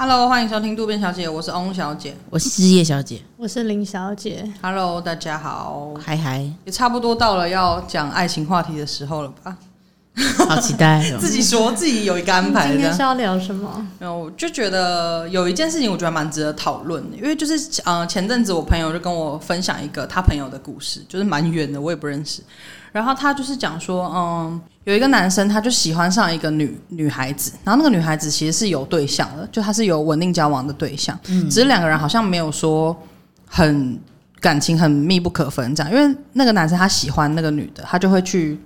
Hello，欢迎收听渡边小姐，我是翁小姐，我是叶小姐，我是林小姐。Hello，大家好，嗨嗨，也差不多到了要讲爱情话题的时候了吧？好期待哦！自己说自己有一个安排，今天是要聊什么？没有，就觉得有一件事情，我觉得蛮值得讨论的，因为就是呃，前阵子我朋友就跟我分享一个他朋友的故事，就是蛮远的，我也不认识。然后他就是讲说，嗯，有一个男生，他就喜欢上一个女女孩子，然后那个女孩子其实是有对象的，就他是有稳定交往的对象，嗯，只是两个人好像没有说很感情很密不可分这样，因为那个男生他喜欢那个女的，他就会去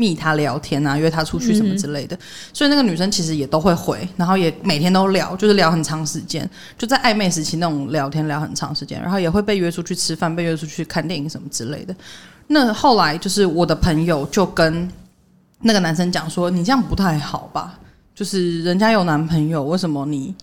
密他聊天啊，约他出去什么之类的，所以那个女生其实也都会回，然后也每天都聊，就是聊很长时间，就在暧昧时期那种聊天聊很长时间，然后也会被约出去吃饭，被约出去看电影什么之类的。那后来就是我的朋友就跟那个男生讲说：“你这样不太好吧？就是人家有男朋友，为什么你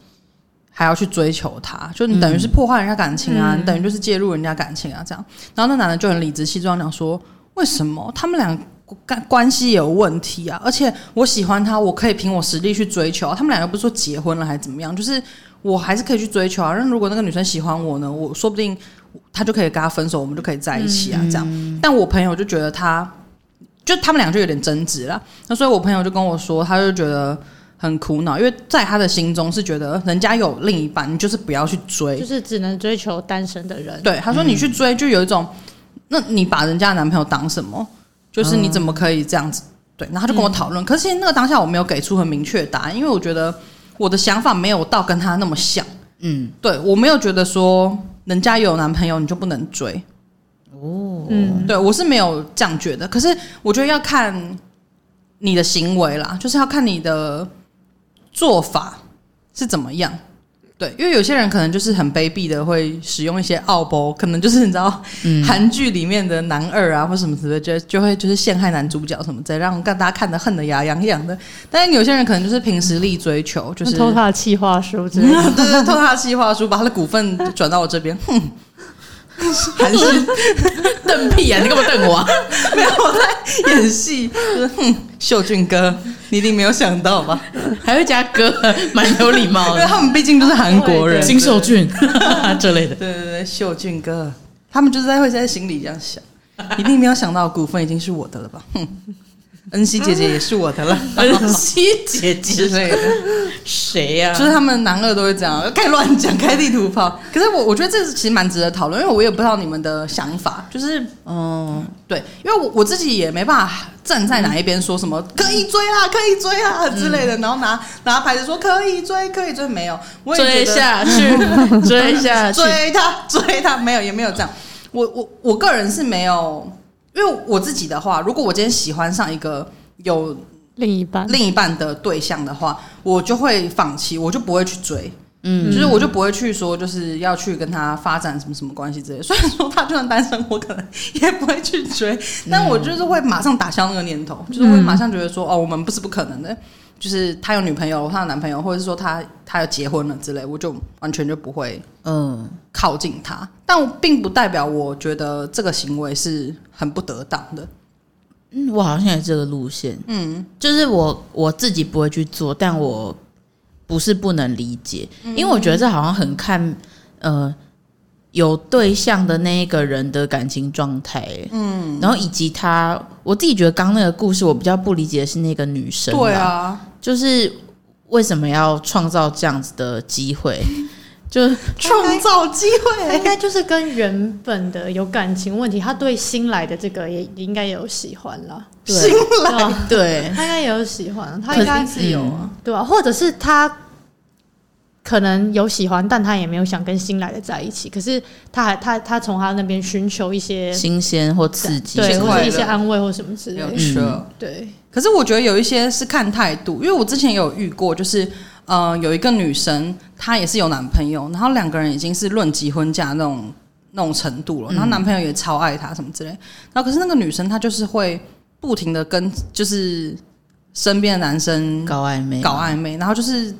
还要去追求他？就你等于是破坏人家感情啊！嗯、你等于就是介入人家感情啊！这样。然后那男的就很理直气壮讲说：为什么他们俩关关系有问题啊？而且我喜欢他，我可以凭我实力去追求。他们两个不是说结婚了还是怎么样？就是我还是可以去追求啊！那如果那个女生喜欢我呢？我说不定。”他就可以跟他分手，我们就可以在一起啊，这样。但我朋友就觉得他，就他们俩就有点争执了。那所以我朋友就跟我说，他就觉得很苦恼，因为在他的心中是觉得人家有另一半，你就是不要去追，就是只能追求单身的人。对，他说你去追就有一种，那你把人家的男朋友当什么？就是你怎么可以这样子？对，然后他就跟我讨论。可是其实那个当下我没有给出很明确的答案，因为我觉得我的想法没有到跟他那么像。嗯，对，我没有觉得说。人家有男朋友，你就不能追哦。嗯，对我是没有这样觉得。可是我觉得要看你的行为啦，就是要看你的做法是怎么样。对，因为有些人可能就是很卑鄙的，会使用一些奥博，可能就是你知道，韩剧里面的男二啊，或什么之类的，就就会就是陷害男主角什么之类，让大家看得恨得牙痒痒的。但是有些人可能就是凭实力追求，就是偷他的企划书之类的，对 对，偷他的企划书，把他的股份转到我这边，哼。还是瞪屁啊！你干嘛瞪我啊？没有我在演戏，就是哼，秀俊哥，你一定没有想到吧？还会加哥，蛮有礼貌的。因为他们毕竟都是韩国人，金秀俊这类的。对对对，秀俊哥，他们就是在会在心里这样想，一定没有想到股份已经是我的了吧？哼。恩熙姐姐也是我的了，恩熙姐姐之类的，谁呀？就是他们男二都会这样，开乱讲，开地图炮。可是我我觉得这是其实蛮值得讨论，因为我也不知道你们的想法，就是嗯，对，因为我我自己也没办法站在哪一边说什么可以追啊，可以追啊之类的，然后拿拿牌子说可以追，可以追，没有，我也追下去，追下去，追他，追他，没有，也没有这样。我我我个人是没有。因为我自己的话，如果我今天喜欢上一个有另一半另一半的对象的话，我就会放弃，我就不会去追，嗯，就是我就不会去说，就是要去跟他发展什么什么关系之类的。虽然说他就算单身，我可能也不会去追，但我就是会马上打消那个念头，就是会马上觉得说，哦，我们不是不可能的。就是他有女朋友，他有男朋友，或者是说他他要结婚了之类，我就完全就不会嗯靠近他。嗯、但并不代表我觉得这个行为是很不得当的。嗯，我好像也是这个路线。嗯，就是我我自己不会去做，但我不是不能理解，因为我觉得这好像很看呃。有对象的那一个人的感情状态，嗯，然后以及他，我自己觉得刚刚那个故事，我比较不理解的是那个女生，对啊，就是为什么要创造这样子的机会，就创造机会，应该就是跟原本的有感情问题，他对新来的这个也应该有喜欢了，对。新来，对，他应该也有喜欢，他应该是有啊，对吧？或者是他。可能有喜欢，但他也没有想跟新来的在一起。可是他还他他从他那边寻求一些新鲜或刺激，对，或者一些安慰或什么之类的。是、嗯，对。可是我觉得有一些是看态度，因为我之前也有遇过，就是呃，有一个女生，她也是有男朋友，然后两个人已经是论及婚嫁那种那种程度了，然后男朋友也超爱她什么之类。然后可是那个女生她就是会不停的跟就是身边的男生搞暧昧，搞暧昧，然后就是。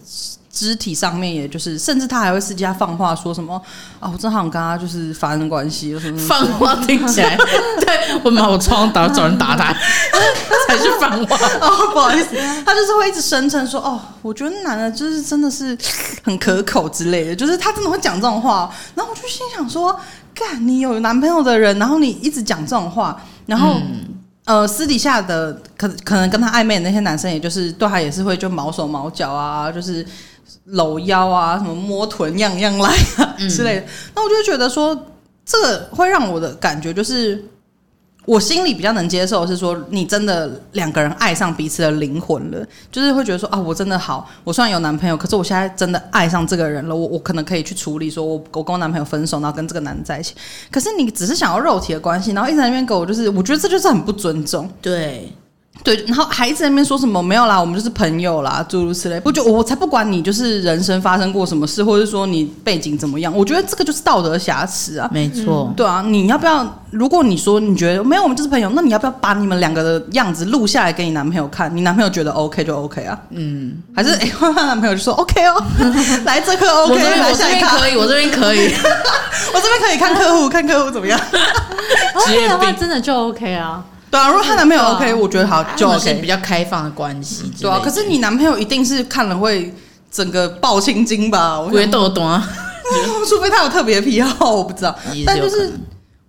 肢体上面，也就是甚至他还会私下放话说什么啊，我正好想跟他就是发生关系，有什么放话听起来，对我把我窗打找人打他，才是放话哦，不好意思，他就是会一直声称说哦，我觉得男的就是真的是很可口之类的，就是他真的会讲这种话，然后我就心想说，干你有男朋友的人，然后你一直讲这种话，然后。嗯。呃，私底下的可可能跟他暧昧的那些男生，也就是对他也是会就毛手毛脚啊，就是搂腰啊，什么摸臀样样来啊之类的。那我就觉得说，这个会让我的感觉就是。我心里比较能接受是说，你真的两个人爱上彼此的灵魂了，就是会觉得说啊，我真的好，我虽然有男朋友，可是我现在真的爱上这个人了，我我可能可以去处理，说我我跟我男朋友分手，然后跟这个男的在一起。可是你只是想要肉体的关系，然后一直在那边给我，就是我觉得这就是很不尊重。对。对，然后还在那边说什么没有啦，我们就是朋友啦，诸如此类。不就我才不管你就是人生发生过什么事，或者说你背景怎么样，我觉得这个就是道德瑕疵啊。没错，对啊，你要不要？如果你说你觉得没有，我们就是朋友，那你要不要把你们两个的样子录下来给你男朋友看？你男朋友觉得 OK 就 OK 啊。嗯，还是哎，换换男朋友就说 OK 哦，来这颗 OK，我这边我这边可以，我这边可以，我这边可以 看客户，看客户怎么样？OK 的话真的就 OK 啊。对啊，如果她男朋友 OK，我觉得好就 OK，比较开放的关系。对啊，可是你男朋友一定是看了会整个爆青筋吧？我觉得都懂啊，除非他有特别癖好，我不知道。但就是，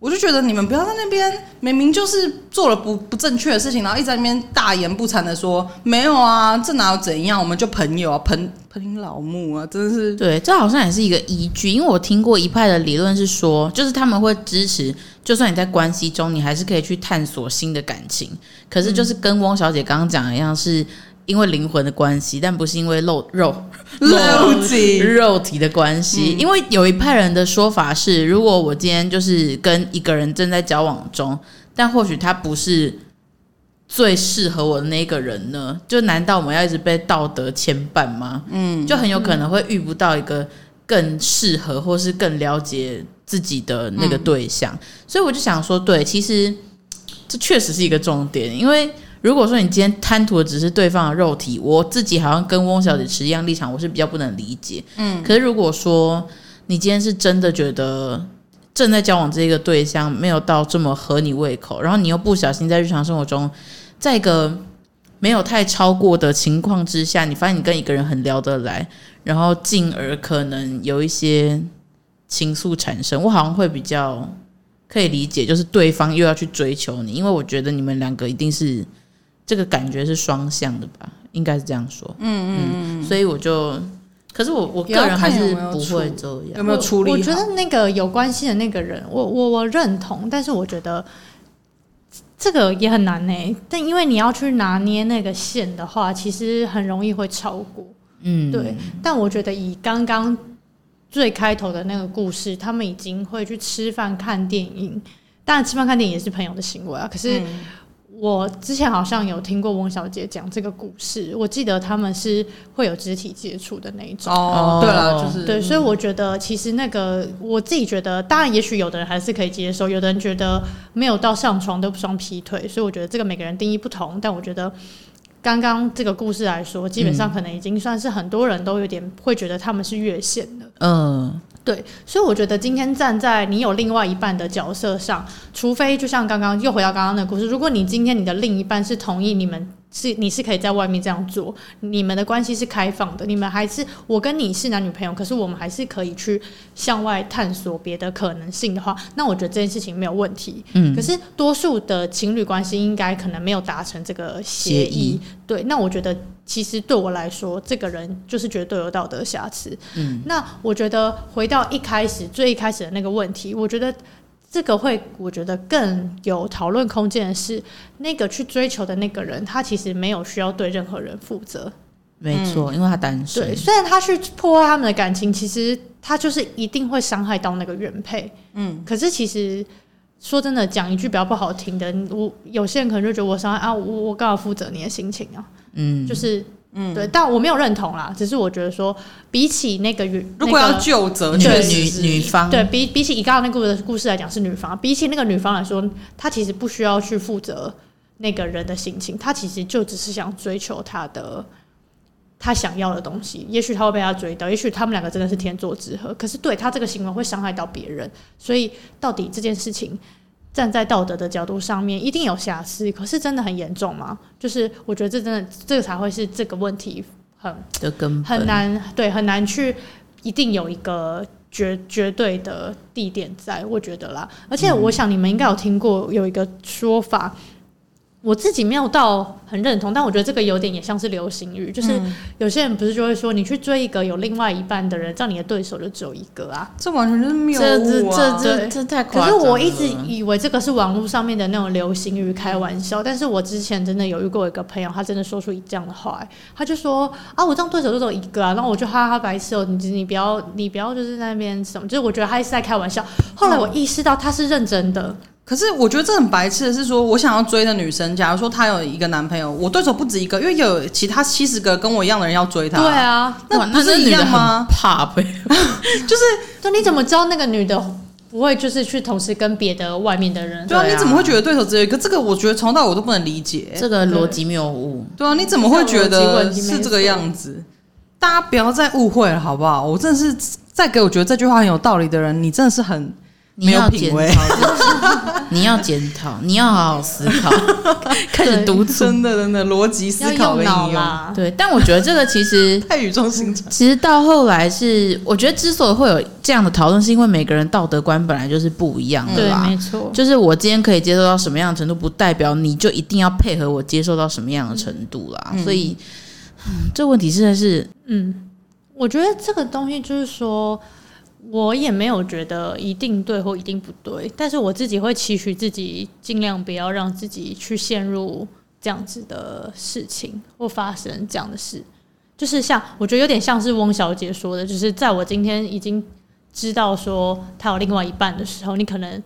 我就觉得你们不要在那边，明明就是做了不不正确的事情，然后一直在那边大言不惭的说没有啊，这哪有怎样？我们就朋友啊，朋朋老木啊，真的是。对，这好像也是一个依据，因为我听过一派的理论是说，就是他们会支持。就算你在关系中，你还是可以去探索新的感情。可是，就是跟汪小姐刚刚讲的一样，是因为灵魂的关系，但不是因为肉肉 肉体肉体的关系。因为有一派人的说法是，如果我今天就是跟一个人正在交往中，但或许他不是最适合我的那个人呢？就难道我们要一直被道德牵绊吗？嗯，就很有可能会遇不到一个更适合或是更了解。自己的那个对象，嗯、所以我就想说，对，其实这确实是一个重点。因为如果说你今天贪图的只是对方的肉体，我自己好像跟翁小姐持一样立场，我是比较不能理解。嗯，可是如果说你今天是真的觉得正在交往这个对象没有到这么合你胃口，然后你又不小心在日常生活中，在一个没有太超过的情况之下，你发现你跟一个人很聊得来，然后进而可能有一些。情愫产生，我好像会比较可以理解，就是对方又要去追求你，因为我觉得你们两个一定是这个感觉是双向的吧，应该是这样说。嗯嗯嗯，所以我就，可是我我个人还是不会这样。有没有处理？我觉得那个有关系的那个人，我我我认同，但是我觉得这个也很难呢、欸。但因为你要去拿捏那个线的话，其实很容易会超过。嗯，对。但我觉得以刚刚。最开头的那个故事，他们已经会去吃饭看电影，当然吃饭看电影也是朋友的行为啊。可是我之前好像有听过翁小姐讲这个故事，我记得他们是会有肢体接触的那一种。哦，对了，就是对，所以我觉得其实那个我自己觉得，当然也许有的人还是可以接受，有的人觉得没有到上床都不算劈腿，所以我觉得这个每个人定义不同，但我觉得。刚刚这个故事来说，基本上可能已经算是很多人都有点会觉得他们是越线的。嗯，对，所以我觉得今天站在你有另外一半的角色上，除非就像刚刚又回到刚刚那个故事，如果你今天你的另一半是同意你们。是，你是可以在外面这样做，你们的关系是开放的，你们还是我跟你是男女朋友，可是我们还是可以去向外探索别的可能性的话，那我觉得这件事情没有问题。嗯，可是多数的情侣关系应该可能没有达成这个协议，协议。对，那我觉得其实对我来说，这个人就是绝对有道德瑕疵。嗯，那我觉得回到一开始最一开始的那个问题，我觉得。这个会，我觉得更有讨论空间的是，那个去追求的那个人，他其实没有需要对任何人负责。没错，因为他单身。对，虽然他去破坏他们的感情，其实他就是一定会伤害到那个原配。嗯，可是其实说真的，讲一句比较不好听的，我有些人可能就觉得我伤害啊，我我刚好负责你的心情啊。嗯，就是。嗯，对，但我没有认同啦，只是我觉得说，比起那个女，如果要就责，确实女女方对比比起以刚刚那个故事来讲是女方，比起那个女方来说，她其实不需要去负责那个人的心情，她其实就只是想追求她的他想要的东西，也许他会被他追到，也许他们两个真的是天作之合。可是对他这个行为会伤害到别人，所以到底这件事情站在道德的角度上面一定有瑕疵，可是真的很严重吗？就是我觉得这真的这个才会是这个问题很的根本很难对很难去一定有一个绝绝对的地点在，我觉得啦。而且我想你们应该有听过有一个说法。我自己没有到很认同，但我觉得这个有点也像是流行语，就是有些人不是就会说，你去追一个有另外一半的人，这样你的对手就只有一个啊，这完全就是谬误啊！这这这这太夸张了。可是我一直以为这个是网络上面的那种流行语，开玩笑。但是我之前真的有遇过一个朋友，他真的说出这样的话，他就说啊，我这样对手就只有一个啊，然后我就哈哈白痴哦，你你不要你不要就是在那边什么，就是我觉得他是在开玩笑。后来我意识到他是认真的。可是我觉得这很白痴的是说，我想要追的女生，假如说她有一个男朋友，我对手不止一个，因为有其他七十个跟我一样的人要追她。对啊，那不是一样吗？怕呗，就是，就你怎么知道那个女的不会就是去同时跟别的外面的人？对啊，你怎么会觉得对手只有一个？这个我觉得从到我都不能理解，这个逻辑谬误。对啊，你怎么会觉得是这个样子？大家不要再误会了，好不好？我真的是再给我觉得这句话很有道理的人，你真的是很。没有品味，你要检讨，你要好好思考，开始督促，真的真的逻辑思考的应用。对，但我觉得这个其实 太语重心长。其实到后来是，我觉得之所以会有这样的讨论，是因为每个人道德观本来就是不一样的啦。对，没错。就是我今天可以接受到什么样的程度，不代表你就一定要配合我接受到什么样的程度啦。嗯、所以，嗯，这问题真的是，嗯，我觉得这个东西就是说。我也没有觉得一定对或一定不对，但是我自己会期许自己尽量不要让自己去陷入这样子的事情或发生这样的事。就是像我觉得有点像是翁小姐说的，就是在我今天已经知道说他有另外一半的时候，你可能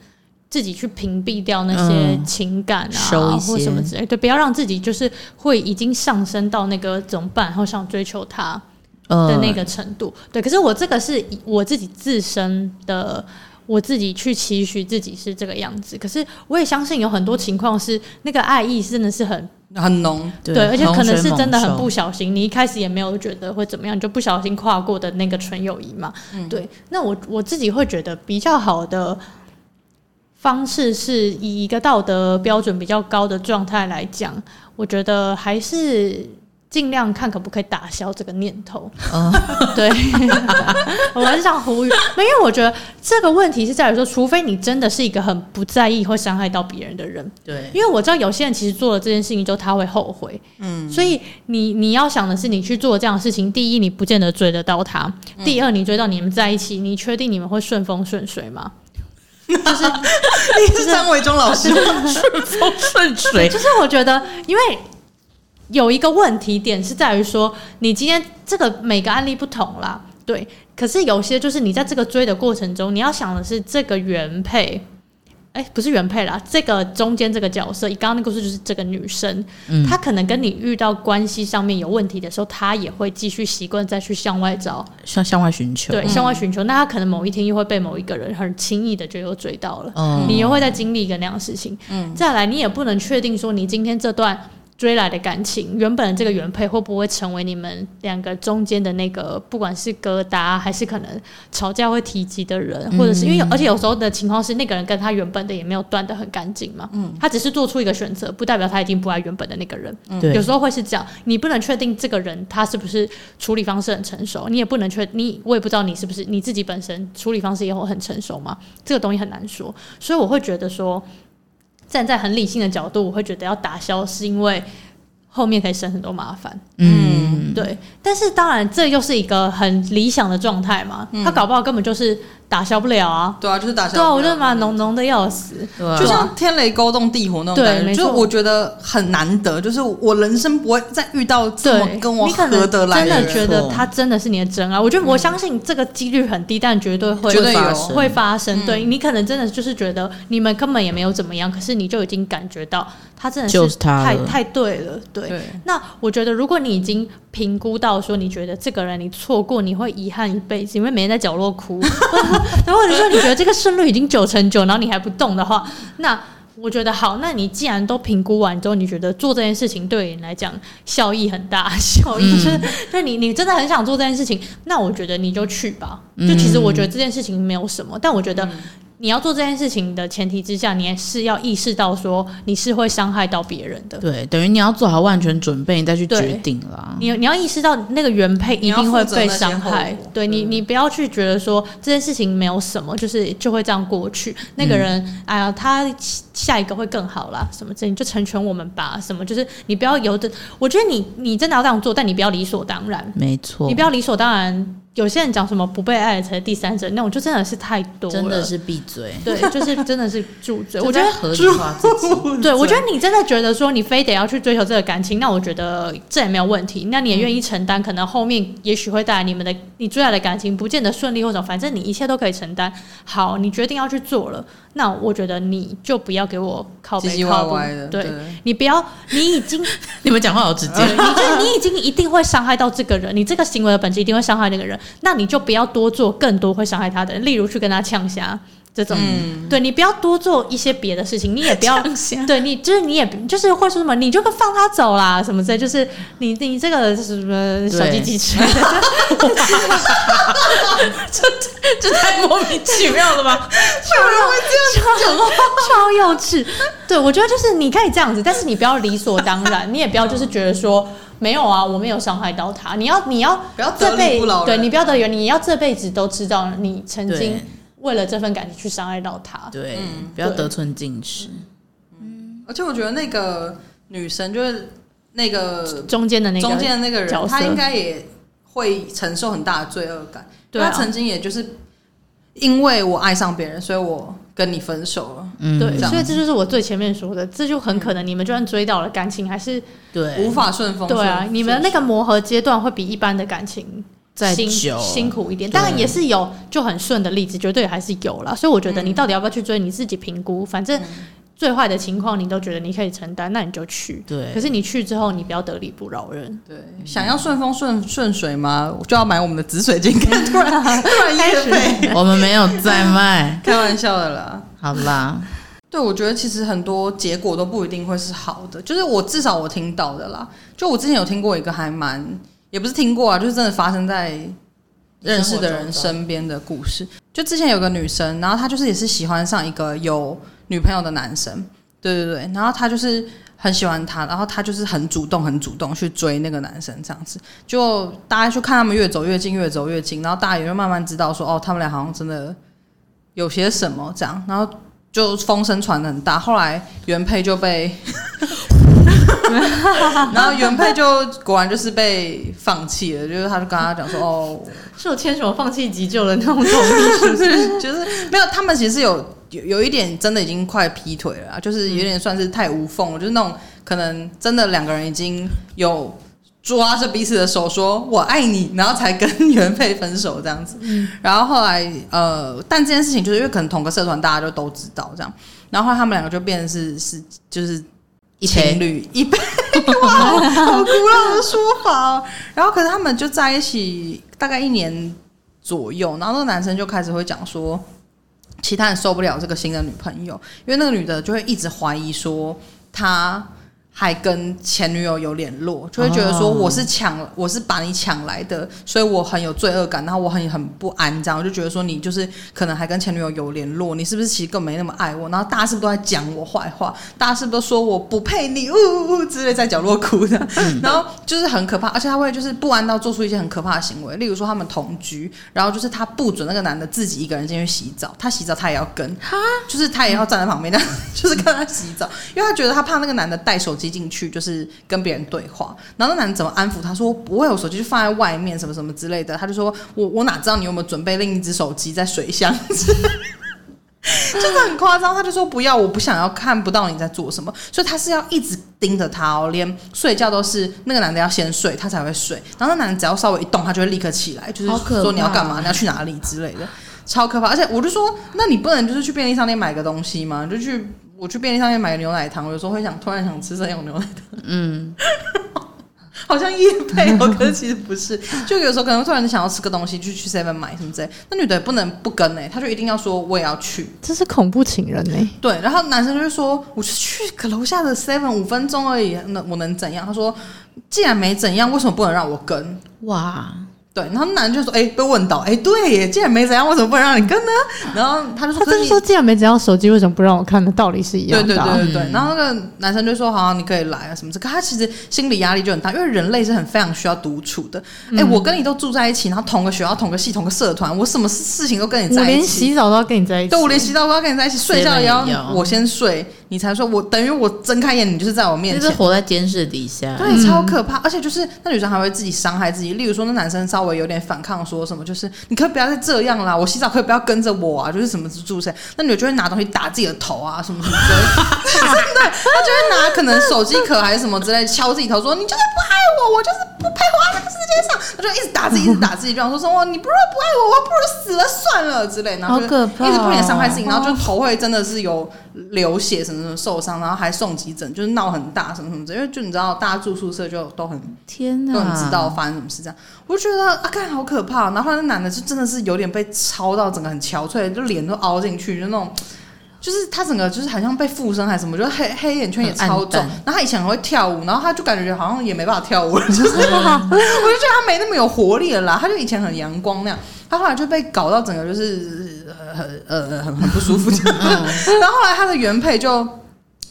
自己去屏蔽掉那些情感啊，或什么之类，对，不要让自己就是会已经上升到那个怎么办，然后想追求他。的那个程度，对，可是我这个是我自己自身的，我自己去期许自己是这个样子。可是我也相信有很多情况是那个爱意真的是很很浓，对，而且可能是真的很不小心，你一开始也没有觉得会怎么样，就不小心跨过的那个纯友谊嘛。嗯、对，那我我自己会觉得比较好的方式是以一个道德标准比较高的状态来讲，我觉得还是。尽量看可不可以打消这个念头。嗯，对，我还是想呼吁，因为我觉得这个问题是在于说，除非你真的是一个很不在意会伤害到别人的人。对，因为我知道有些人其实做了这件事情之后他会后悔。嗯，所以你你要想的是，你去做这样的事情，第一你不见得追得到他，第二你追到你们在一起，你确定你们会顺风顺水吗？就是你是张维忠老师？顺风顺水，就是我觉得因为。有一个问题点是在于说，你今天这个每个案例不同啦，对。可是有些就是你在这个追的过程中，你要想的是这个原配，哎，不是原配啦，这个中间这个角色，你刚刚那个故事就是这个女生，嗯，她可能跟你遇到关系上面有问题的时候，她也会继续习惯再去向外找，向向外寻求，对，向外寻求。嗯，那她可能某一天又会被某一个人很轻易的就又追到了，嗯，你又会再经历一个那样的事情，嗯，再来你也不能确定说你今天这段。追来的感情，原本这个原配会不会成为你们两个中间的那个，不管是疙瘩还是可能吵架会提及的人，或者是因为，而且有时候的情况是那个人跟他原本的也没有断的很干净嘛，嗯，他只是做出一个选择，不代表他一定不爱原本的那个人，对，有时候会是这样，你不能确定这个人他是不是处理方式很成熟，你也不能确你我也不知道你是不是你自己本身处理方式也会很成熟嘛，这个东西很难说，所以我会觉得说。站在很理性的角度，我会觉得要打消，是因为后面可以省很多麻烦。嗯，对。但是当然，这又是一个很理想的状态嘛。他搞不好根本就是。打消不了啊！对啊，就是打消不了。对啊，我觉得蛮浓浓的要死，就像天雷勾动地火那种感觉。就我觉得很难得，就是我人生不会再遇到这么跟我合得来的人。真的觉得他真的是你的真爱。我觉得我相信这个几率很低，但绝对会发生。会发生。对，你可能真的就是觉得你们根本也没有怎么样，可是你就已经感觉到他真的是太太对了。对。那我觉得，如果你已经评估到说，你觉得这个人你错过，你会遗憾一辈子，因为每天在角落哭。然后你说你觉得这个胜率已经九成九，然后你还不动的话，那我觉得好，那你既然都评估完之后，你觉得做这件事情对你来讲效益很大，效益就是，那、嗯、你你真的很想做这件事情，那我觉得你就去吧。就其实我觉得这件事情没有什么，但我觉得。你要做这件事情的前提之下，你也是要意识到说你是会伤害到别人的。对，等于你要做好万全准备，你再去决定啦。你你要意识到那个原配一定会被伤害。对你，你不要去觉得说这件事情没有什么，就是就会这样过去。那个人，嗯、哎呀，他下一个会更好啦，什么这你就成全我们吧。什么就是你不要由着，我觉得你你真的要这样做，但你不要理所当然。没错，你不要理所当然。有些人讲什么不被爱才是第三者，那种就真的是太多了。真的是闭嘴。对，就是真的是住嘴。我觉得合理化自己。对，我觉得你真的觉得说你非得要去追求这个感情，那我觉得这也没有问题。那你也愿意承担，可能后面也许会带来你们的你追来的感情不见得顺利或者反正你一切都可以承担。好，你决定要去做了，那我觉得你就不要给我靠背靠背的。对，对你不要，你已经 你们讲话好直接。你就你已经一定会伤害到这个人，你这个行为的本质一定会伤害那个人。那你就不要多做更多会伤害他的人，例如去跟他呛虾这种。嗯、对，你不要多做一些别的事情，你也不要 对你就是你也就是会说什么，你就放他走啦什么之类，就是你你这个什么小鸡鸡之类的，这 这太莫名其妙了吧？超幼超幼稚。对，我觉得就是你可以这样子，但是你不要理所当然，你也不要就是觉得说。没有啊，我没有伤害到他。你要，你要这辈子，对你不要得冤，你要这辈子都知道你曾经为了这份感情去伤害到他。对，嗯、不要得寸进尺。嗯，而且我觉得那个女生就是那个中间的那个中间的那个人，她应该也会承受很大的罪恶感。对、啊，她曾经也就是因为我爱上别人，所以我。跟你分手了，嗯，对，所以这就是我最前面说的，这就很可能你们就算追到了感情，还是对无法顺风。对啊，你们那个磨合阶段会比一般的感情再久辛苦一点，当然也是有就很顺的例子，绝对还是有啦。所以我觉得你到底要不要去追，你自己评估，反正。最坏的情况，你都觉得你可以承担，那你就去。对。可是你去之后，你不要得理不饶人。对。想要顺风顺顺水吗？就要买我们的紫水晶。突然突然业配，我们没有在卖，开玩笑的啦。好啦。对，我觉得其实很多结果都不一定会是好的。就是我至少我听到的啦。就我之前有听过一个还蛮，也不是听过啊，就是真的发生在认识的人身边的故事。就之前有个女生，然后她就是也是喜欢上一个有。女朋友的男生，对对对，然后她就是很喜欢他，然后她就是很主动、很主动去追那个男生，这样子，就大家去看他们越走越近，越走越近，然后大家也就慢慢知道说，哦，他们俩好像真的有些什么这样，然后就风声传得很大，后来原配就被，然后原配就果然就是被放弃了，就是他就跟他讲说，哦，是我签什么放弃急救的那种同意，是不是？就是没有，他们其实有。有有一点真的已经快劈腿了，就是有点算是太无缝了，就是那种可能真的两个人已经有抓着彼此的手说“我爱你”，然后才跟原配分手这样子。然后后来呃，但这件事情就是因为可能同个社团大家就都知道这样，然后他们两个就变成是是就是情侣一辈哇，好古老的说法。然后可是他们就在一起大概一年左右，然后那个男生就开始会讲说。其他人受不了这个新的女朋友，因为那个女的就会一直怀疑说他。还跟前女友有联络，就会觉得说我是抢，我是把你抢来的，所以我很有罪恶感，然后我很很不安，这样我就觉得说你就是可能还跟前女友有联络，你是不是其实更没那么爱我？然后大家是不是都在讲我坏话？大家是不是都说我不配你？呜呜呜之类，在角落哭的，然后就是很可怕，而且他会就是不安到做出一些很可怕的行为，例如说他们同居，然后就是他不准那个男的自己一个人进去洗澡，他洗澡他也要跟，就是他也要站在旁边，那 就是看他洗澡，因为他觉得他怕那个男的带手机进去，就是跟别人对话，然后那男的怎么安抚他说不会有手机，就放在外面什么什么之类的。他就说我我哪知道你有没有准备另一只手机在水箱，真 的很夸张。他就说不要，我不想要看不到你在做什么，所以他是要一直盯着他哦，连睡觉都是那个男的要先睡，他才会睡。然后那男的只要稍微一动，他就会立刻起来，就是说你要干嘛，你要去哪里之类的，超可怕。而且我就说，那你不能就是去便利商店买个东西吗？就去。我去便利商店买个牛奶糖，我有时候会想突然想吃这种牛奶糖。嗯，好像夜配哦，可是其实不是。就有时候可能突然想要吃个东西，就去 Seven 买什么之类，那女的也不能不跟哎、欸，她就一定要说我也要去。这是恐怖情人哎、欸。对，然后男生就会说，我就去个楼下的 Seven 五分钟而已，那我能怎样？他说，既然没怎样，为什么不能让我跟？哇！对，然后男人就说：“哎，被问到，哎，对耶，既然没怎样，为什么不能让你跟呢？” 然后他就说：“他就是说，既然没怎样，手机为什么不让我看呢？道理是一样的。”对对对对对。然后那个男生就说：“好，你可以来啊，什么的。”可他其实心理压力就很大，因为人类是很非常需要独处的。哎，我跟你都住在一起，然后同个学校、同个系、同个社团，我什么事情都跟你在一起，我连洗澡都要跟你在一起，对，我连洗澡都要跟你在一起，睡觉也要我先睡。你才说，我等于我睁开眼，你就是在我面前，就是活在监视底下，对，超可怕。而且就是那女生还会自己伤害自己，例如说那男生稍微有点反抗，说什么就是你可以不要再这样啦，我洗澡可以不要跟着我啊，就是什么助势，那女的就会拿东西打自己的头啊，什么什么之类，真的，她就会拿可能手机壳还是什么之类敲自己头，说你就是不爱我，我就是不配活在这个世界上，她就一直打自己，一直打自己，就想说什么你不是不爱我，我不如死了算了之类，然后就一直不停伤害自己，然后就头会真的是有流血什么什么。受伤，然后还送急诊，就是闹很大，什么什么的。因为就你知道，大家住宿舍就都很天哪，都很知道发生什么事。这样，我就觉得啊，看好可怕。然后那男的就真的是有点被操到，整个很憔悴，就脸都凹进去，就那种，就是他整个就是好像被附身还是什么，就是黑黑眼圈也超重。然后他以前很会跳舞，然后他就感觉好像也没办法跳舞了，就 是我就觉得他没那么有活力了啦。他就以前很阳光那样。他后来就被搞到整个就是很呃很很不舒服，然后后来他的原配就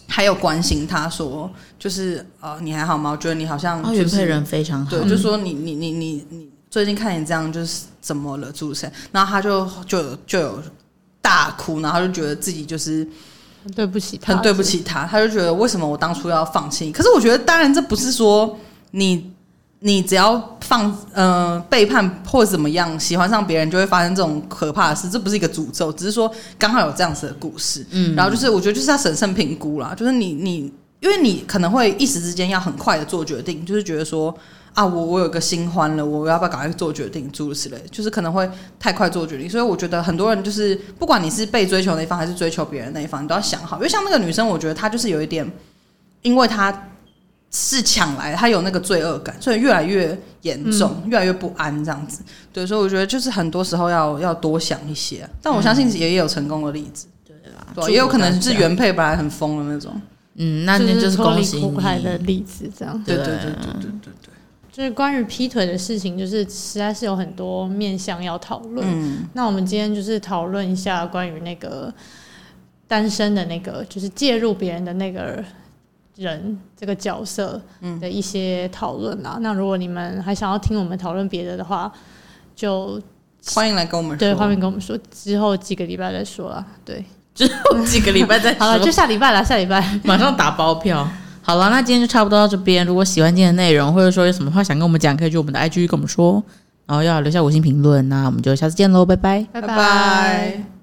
还有关心他说，就是呃你还好吗？我觉得你好像、就是、原配人非常好，对，就说你你你你你最近看你这样就是怎么了，主持人？然后他就就就有大哭，然后他就觉得自己就是对不起他，很对不起他，他就觉得为什么我当初要放弃？可是我觉得当然这不是说你。你只要放呃背叛或者怎么样，喜欢上别人就会发生这种可怕的事，这不是一个诅咒，只是说刚好有这样子的故事。嗯，然后就是我觉得就是要审慎评估啦，就是你你因为你可能会一时之间要很快的做决定，就是觉得说啊我我有个新欢了，我要不要赶快做决定，诸如此类，就是可能会太快做决定。所以我觉得很多人就是不管你是被追求那一方还是追求别人那一方，你都要想好，因为像那个女生，我觉得她就是有一点，因为她。是抢来，他有那个罪恶感，所以越来越严重，嗯、越来越不安这样子。对，所以我觉得就是很多时候要要多想一些，但我相信也有成功的例子。对吧，对，也有可能是原配本来很疯的那种。嗯，那那就是脱离苦海的例子，这样。对对对对对对对。就是关于劈腿的事情，就是实在是有很多面向要讨论。嗯，那我们今天就是讨论一下关于那个单身的那个，就是介入别人的那个。人这个角色的一些讨论啦，嗯、那如果你们还想要听我们讨论别的的话，就欢迎来跟我们说。对，欢迎跟我们说，之后几个礼拜再说啦。对，之后几个礼拜再说。好了，就下礼拜了，下礼拜 马上打包票。好了，那今天就差不多到这边。如果喜欢今天的内容，或者说有什么话想跟我们讲，可以去我们的 IG 跟我们说，然后要留下五星评论。那我们就下次见喽，拜拜，拜拜。